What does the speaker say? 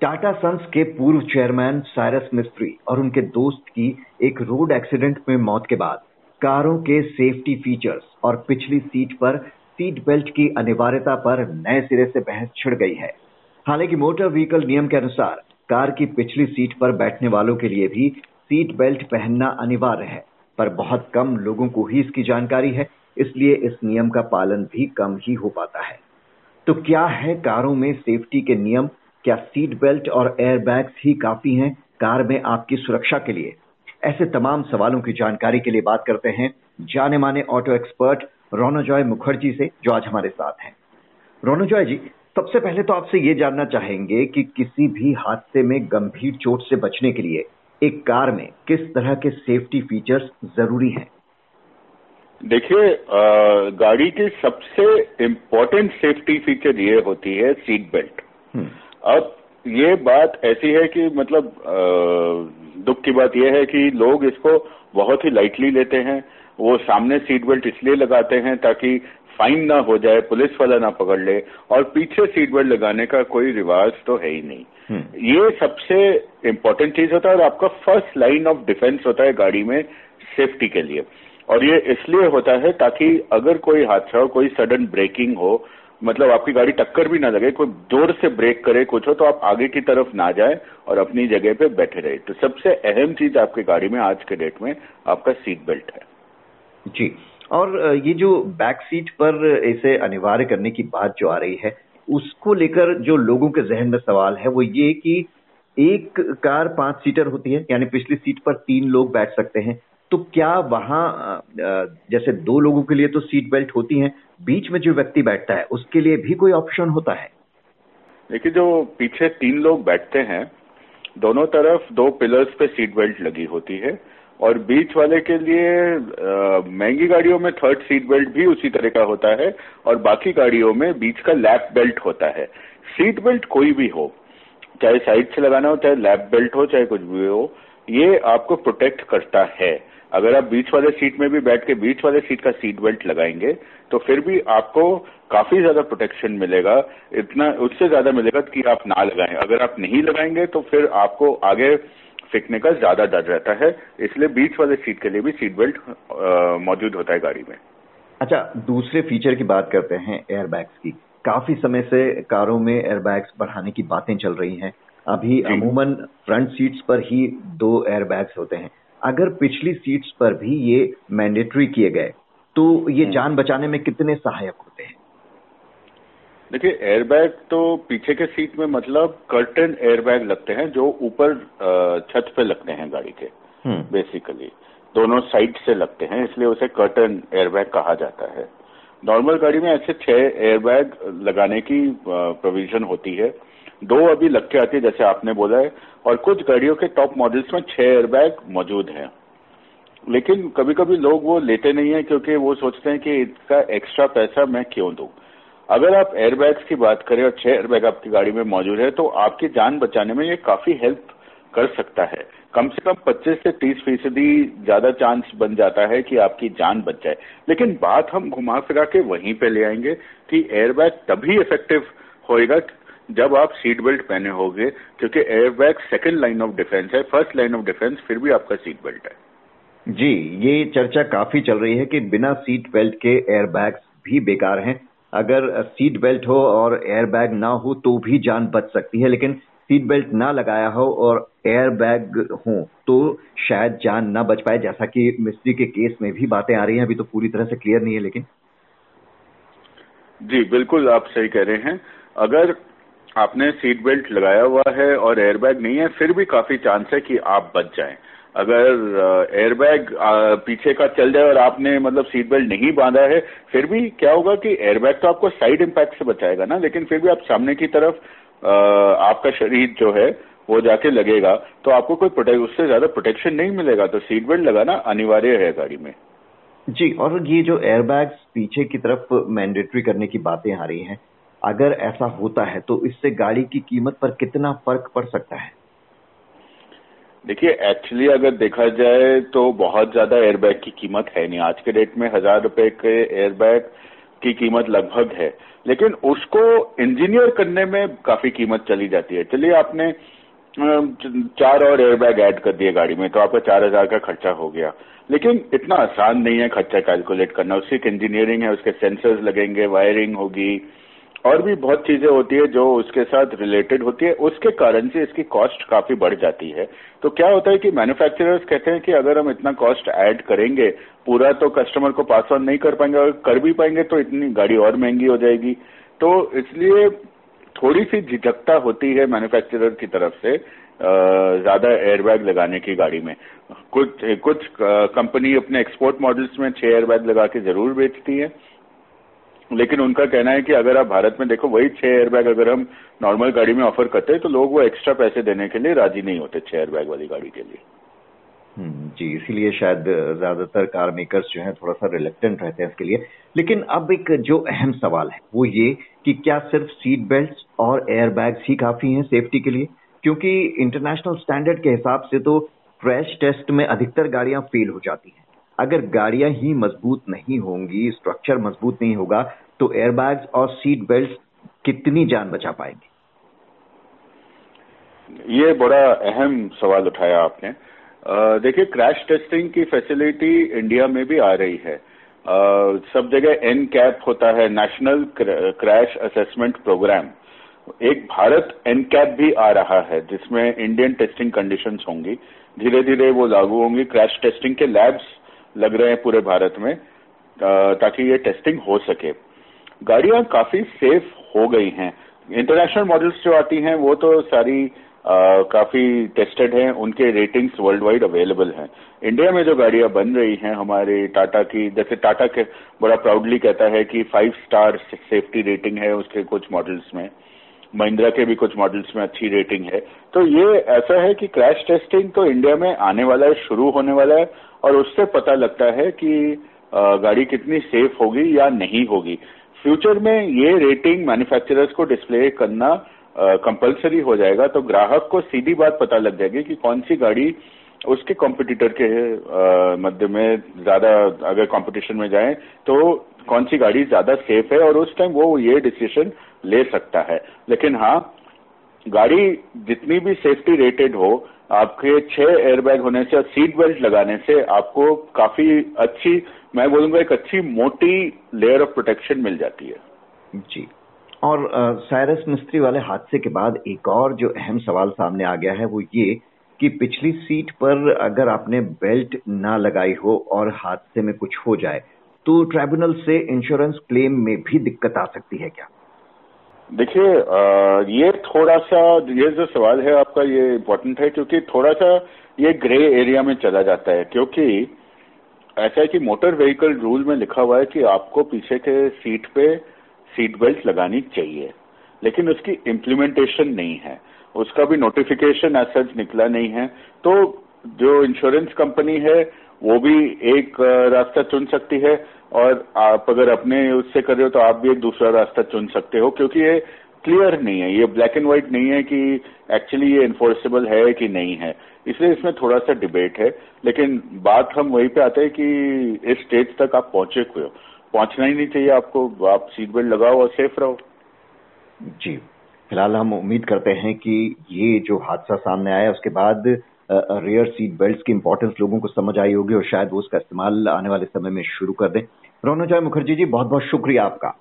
Tata sons के पूर्व chairman Cyrus मिस्त्री और उनके दोस्त की एक रोड एक्सीडेंट में मौत के बाद कारों के सेफ्टी फीचर्स और पिछली सीट पर सीट बेल्ट की अनिवार्यता पर नए सिरे से बहस छिड़ गई है। हालाँकि मोटर व्हीकल नियम के अनुसार कार की पिछली सीट पर बैठने वालों के लिए भी सीट बेल्ट पहनना अनिवार्य है, पर बहुत कम लोगों को ही इसकी जानकारी है, इसलिए इस नियम का पालन भी कम ही हो पाता है। तो क्या है कारों में सेफ्टी के नियम क्या सीट बेल्ट और एयर बैग्स ही काफ़ी हैं कार में आपकी सुरक्षा के लिए? ऐसे तमाम सवालों की जानकारी के लिए बात करते हैं जाने माने ऑटो एक्सपर्ट रोनोजॉय मुखर्जी से जो आज हमारे साथ हैं। रोनोजॉय जी सबसे पहले तो आपसे ये जानना चाहेंगे कि किसी भी हादसे में गंभीर चोट से बचने के लिए एक कार में किस तरह के सेफ्टी फीचर्स ज़रूरी हैं? देखिए गाड़ी की सबसे इम्पोर्टेंट सेफ्टी फीचर ये होती है सीट बेल्ट। अब ये बात ऐसी है कि मतलब दुख की बात यह है कि लोग इसको बहुत ही लाइटली लेते हैं। वो सामने सीट बेल्ट इसलिए लगाते हैं ताकि फाइन ना हो जाए पुलिस वाला ना पकड़ ले और पीछे सीट बेल्ट लगाने का कोई रिवाज तो है ही नहीं। हम्म। ये सबसे इम्पोर्टेंट चीज़ होता है और आपका फ़र्स्ट लाइन ऑफ़ डिफेंस होता है गाड़ी में सेफ्टी के लिए। और ये इसलिए होता है ताकि अगर कोई हादसा हो कोई सडन ब्रेकिंग हो मतलब आपकी गाड़ी टक्कर भी ना लगे, कोई ज़ोर से ब्रेक करे, कुछ हो तो आप आगे की तरफ़ ना जाए और अपनी जगह पे बैठे रहे। तो सबसे अहम चीज़ आपकी गाड़ी में आज के डेट में आपका सीट बेल्ट है। जी। और ये जो बैक सीट पर इसे अनिवार्य करने की बात जो आ रही है, उसको लेकर जो लोगों के जहन में सवाल है, वो ये कि एक कार पाँच सीटर होती है, यानी पिछली सीट पर तीन लोग बैठ सकते हैं। तो क्या वहाँ जैसे दो लोगों के लिए तो सीट बेल्ट होती है, बीच में जो व्यक्ति बैठता है, उसके लिए भी कोई ऑप्शन होता है? देखिए, जो पीछे तीन लोग बैठते हैं, दोनों तरफ़ दो पिलर्स पे सीट बेल्ट लगी होती है और बीच वाले के लिए महँगी गाड़ियों में थर्ड सीट बेल्ट भी उसी तरह का होता है और बाकी गाड़ियों में बीच का लैप बेल्ट होता है। सीट बेल्ट कोई भी हो, चाहे साइड से लगाना हो, चाहे लैप बेल्ट हो, चाहे कुछ भी हो, ये आपको प्रोटेक्ट करता है। अगर आप बीच वाले सीट में भी बैठ के बीच वाले सीट का सीट बेल्ट लगाएँगे तो फिर भी आपको काफ़ी ज़्यादा प्रोटेक्शन मिलेगा। इतना उससे ज़्यादा मिलेगा कि आप ना लगाएँ। अगर आप नहीं लगाएँगे तो फिर आपको आगे फेंकने का ज़्यादा डर रहता है। इसलिए बीच वाले सीट के लिए भी सीट बेल्ट मौजूद होता है गाड़ी में। अच्छा दूसरे फीचर की बात करते हैं एयरबैग्स की। काफ़ी समय से कारों में एयरबैग्स बढ़ाने की बातें चल रही हैं। अभी अमूमन फ्रंट सीट्स पर ही दो एयरबैग्स होते हैं। अगर पिछली सीट्स पर भी ये मैंडेटरी किए गए तो ये हम्म। जान बचाने में कितने सहायक होते हैं देखिए एयरबैग तो पीछे के सीट में मतलब कर्टन एयरबैग लगते हैं जो ऊपर छत पे लगते हैं गाड़ी के बेसिकली हम्म। दोनों साइड से लगते हैं इसलिए उसे कर्टन एयरबैग कहा जाता है नॉर्मल गाड़ी में ऐसे छह एयरबैग लगाने की प्रोविज़न होती है दो अभी लग के आती है, जैसे आपने बोला है, और कुछ गाड़ियों के टॉप मॉडल्स में छह एयरबैग मौजूद हैं। लेकिन कभी कभी लोग वो लेते नहीं है, क्योंकि वो सोचते हैं कि इसका एक्स्ट्रा पैसा मैं क्यों दूँ? अगर आप एयरबैग्स की बात करें और छह एयरबैग आपकी गाड़ी में मौजूद है तो आपकी जान बचाने में ये काफ़ी हेल्प कर सकता है। कम से कम 25 से 30 फ़ीसदी ज़्यादा चांस बन जाता है कि आपकी जान बच जाए। लेकिन बात हम घुमा फिरा के वहीं पे ले आएँगे कि एयरबैग तभी इफ़ेक्टिव होएगा जब आप सीट बेल्ट पहने होगे क्योंकि airbag second line of defence है फ़र्स्ट लाइन ऑफ़ डिफेंस फिर भी आपका सीट बेल्ट है। जी ये चर्चा काफ़ी चल रही है कि बिना सीट बेल्ट के एयरबैग्स भी बेकार हैं। अगर सीट बेल्ट हो और एयर बैग ना हो तो भी जान बच सकती है लेकिन सीट बेल्ट ना लगाया हो और एयर बैग हो तो शायद जान ना बच पाए जैसा कि मिस्त्री के केस में भी बातें आ रही हैं। अभी तो पूरी तरह से क्लियर नहीं है लेकिन। जी बिल्कुल आप सही कह रहे हैं। अगर आपने सीट बेल्ट लगाया हुआ है और एयरबैग नहीं है, फिर भी काफ़ी चांस है कि आप बच जाएँ। अगर एयरबैग पीछे का चल जाए और आपने मतलब सीट बेल्ट नहीं बांधा है, फिर भी क्या होगा कि एयरबैग तो आपको साइड इम्पैक्ट से बचाएगा ना, लेकिन फिर भी आप सामने की तरफ़ आपका शरीर जो है, वो जाके लगेगा तो आपको कोई प्रोटेक्ट उससे ज़्यादा प्रोटेक्शन नहीं मिलेगा। तो सीट बेल्ट लगाना अनिवार्य है गाड़ी में। जी, और ये जो एयरबैग्स पीछे की तरफ़ मैंडेटरी करने की बातें आ रही हैं अगर ऐसा होता है तो इससे गाड़ी की कीमत पर कितना फ़र्क पड़ सकता है? देखिए एक्चुअली अगर देखा जाए तो बहुत ज़्यादा एयरबैग की कीमत है नहीं। आज के डेट में हज़ार रुपए के एयरबैग की कीमत लगभग है। लेकिन उसको इंजीनियर करने में काफ़ी कीमत चली जाती है। चलिए, आपने चार और एयरबैग ऐड कर दिए गाड़ी में तो आपका चार हज़ार का खर्चा हो गया। लेकिन इतना आसान नहीं है खर्चा कैलकुलेट करना। उसकी इंजीनियरिंग है, उसके सेंसर्स लगेंगे वायरिंग होगी। और भी बहुत चीज़ें होती है जो उसके साथ रिलेटेड होती है। उसके कारण से इसकी कॉस्ट काफ़ी बढ़ जाती है। तो क्या होता है कि मैन्युफैक्चरर्स कहते हैं कि अगर हम इतना कॉस्ट ऐड करेंगे, पूरा तो कस्टमर को पास ऑन नहीं कर पाएँगे और कर भी पाएँगे तो इतनी गाड़ी और महँगी हो जाएगी। तो इसलिए थोड़ी सी झिझकता होती है मैन्युफैक्चरर की तरफ़ से ज़्यादा एयरबैग लगाने की गाड़ी में। कुछ कुछ कंपनी अपने एक्सपोर्ट मॉडल्स में छह एयरबैग लगा के ज़रूर बेचती है। लेकिन उनका कहना है कि अगर आप भारत में देखो वही छह एयरबैग अगर हम नॉर्मल गाड़ी में ऑफ़र करते हैं तो लोग वो एक्स्ट्रा पैसे देने के लिए राज़ी नहीं होते छह एयरबैग वाली गाड़ी के लिए। हम्म, जी इसीलिए शायद ज़्यादातर कार मेकर्स जो हैं थोड़ा सा रिलेक्टेंट रहते हैं इसके लिए। लेकिन अब एक जो अहम सवाल है वो ये कि क्या सिर्फ़ सीट बेल्ट और एयर बैग्स ही काफ़ी हैं सेफ्टी के लिए? क्योंकि इंटरनेशनल स्टैंडर्ड के हिसाब से तो क्रैश टेस्ट में अधिकतर गाड़ियाँ फेल हो जाती हैं। अगर गाड़ियाँ ही मज़बूत नहीं होंगी स्ट्रक्चर मज़बूत नहीं होगा तो एयरबैग्स और सीट बेल्ट कितनी जान बचा पाएँगे? ये बड़ा अहम सवाल उठाया आपने। देखिए क्रैश टेस्टिंग की फैसिलिटी इंडिया में भी आ रही है। आ, सब जगह एन कैप होता है नेशनल क्रैश असेसमेंट प्रोग्राम एक भारत एन कैप भी आ रहा है जिसमें इंडियन टेस्टिंग कंडीशंस होंगी। धीरे धीरे वो लागू होंगी। क्रैश टेस्टिंग के लैब्स लग रहे हैं पूरे भारत में ताकि ये टेस्टिंग हो सके। गाड़ियाँ काफ़ी सेफ़ हो गई हैं। इंटरनेशनल मॉडल्स जो आती हैं वो तो सारी आ, काफ़ी टेस्टेड हैं उनके रेटिंग्स वर्ल्ड वाइड अवेलेबल हैं। इंडिया में जो गाड़ियाँ बन रही हैं हमारे टाटा की जैसे टाटा के बड़ा प्राउडली कहता है कि फाइव स्टार सेफ्टी रेटिंग है उसके कुछ मॉडल्स में। महिंद्रा के भी कुछ मॉडल्स में अच्छी रेटिंग है। तो ये ऐसा है कि क्रैश टेस्टिंग तो इंडिया में आने वाला है, शुरू होने वाला है, और उससे पता लगता है कि गाड़ी कितनी सेफ़ होगी या नहीं होगी। फ्यूचर में ये रेटिंग मैन्युफैक्चरर्स को डिस्प्ले करना कंपलसरी हो जाएगा तो ग्राहक को सीधी बात पता लग जाएगी कि कौन सी गाड़ी उसके कॉम्पिटिटर के मध्य में ज़्यादा, अगर कंपटीशन में जाए तो कौन सी गाड़ी ज़्यादा सेफ़ है, और उस टाइम वो ये डिसीज़न ले सकता है। लेकिन हाँ गाड़ी जितनी भी सेफ्टी रेटेड हो, आपके छह एयरबैग होने से और सीट बेल्ट लगाने से आपको काफ़ी अच्छी, मैं बोलूँगा एक अच्छी मोटी लेयर ऑफ़ प्रोटेक्शन मिल जाती है। जी। और साइरस मिस्त्री वाले हादसे के बाद एक और जो अहम सवाल सामने आ गया है, वो ये कि पिछली सीट पर अगर आपने बेल्ट ना लगाई हो और हादसे में कुछ हो जाए तो ट्राइब्यूनल से इंश्योरेंस क्लेम में भी दिक्कत आ सकती है क्या? देखिए ये थोड़ा सा ये जो सवाल है आपका ये इम्पोर्टेंट है क्योंकि थोड़ा सा ये ग्रे एरिया में चला जाता है क्योंकि ऐसा है कि मोटर व्हीकल रूल में लिखा हुआ है कि आपको पीछे के सीट पे सीट बेल्ट लगानी चाहिए, लेकिन उसकी इम्प्लीमेंटेशन नहीं है। उसका भी नोटिफिकेशन एज सच निकला नहीं है। तो जो इंश्योरेंस कंपनी है वो भी एक रास्ता चुन सकती है और आप अगर अपने उससे कर रहे हो तो आप भी एक दूसरा रास्ता चुन सकते हो क्योंकि ये क्लियर नहीं है, ये ब्लैक एंड व्हाइट नहीं है कि एक्चुअली ये इन्फोर्सेबल है कि नहीं है। इसलिए इसमें थोड़ा सा डिबेट है, लेकिन बात हम वहीं पे आते हैं कि इस स्टेज तक आप पहुँचे हुए हो पहुँचना ही नहीं चाहिए आपको, आप सीट बेल्ट लगाओ और सेफ़ रहो। जी, फ़िलहाल हम उम्मीद करते हैं कि ये जो हादसा सामने आया, उसके बाद रेयर सीट बेल्ट की इंपॉर्टेंस लोगों को समझ आई होगी और शायद वो उसका इस्तेमाल आने वाले समय में शुरू कर दें। रोनोजॉय मुखर्जी जी बहुत बहुत शुक्रिया आपका।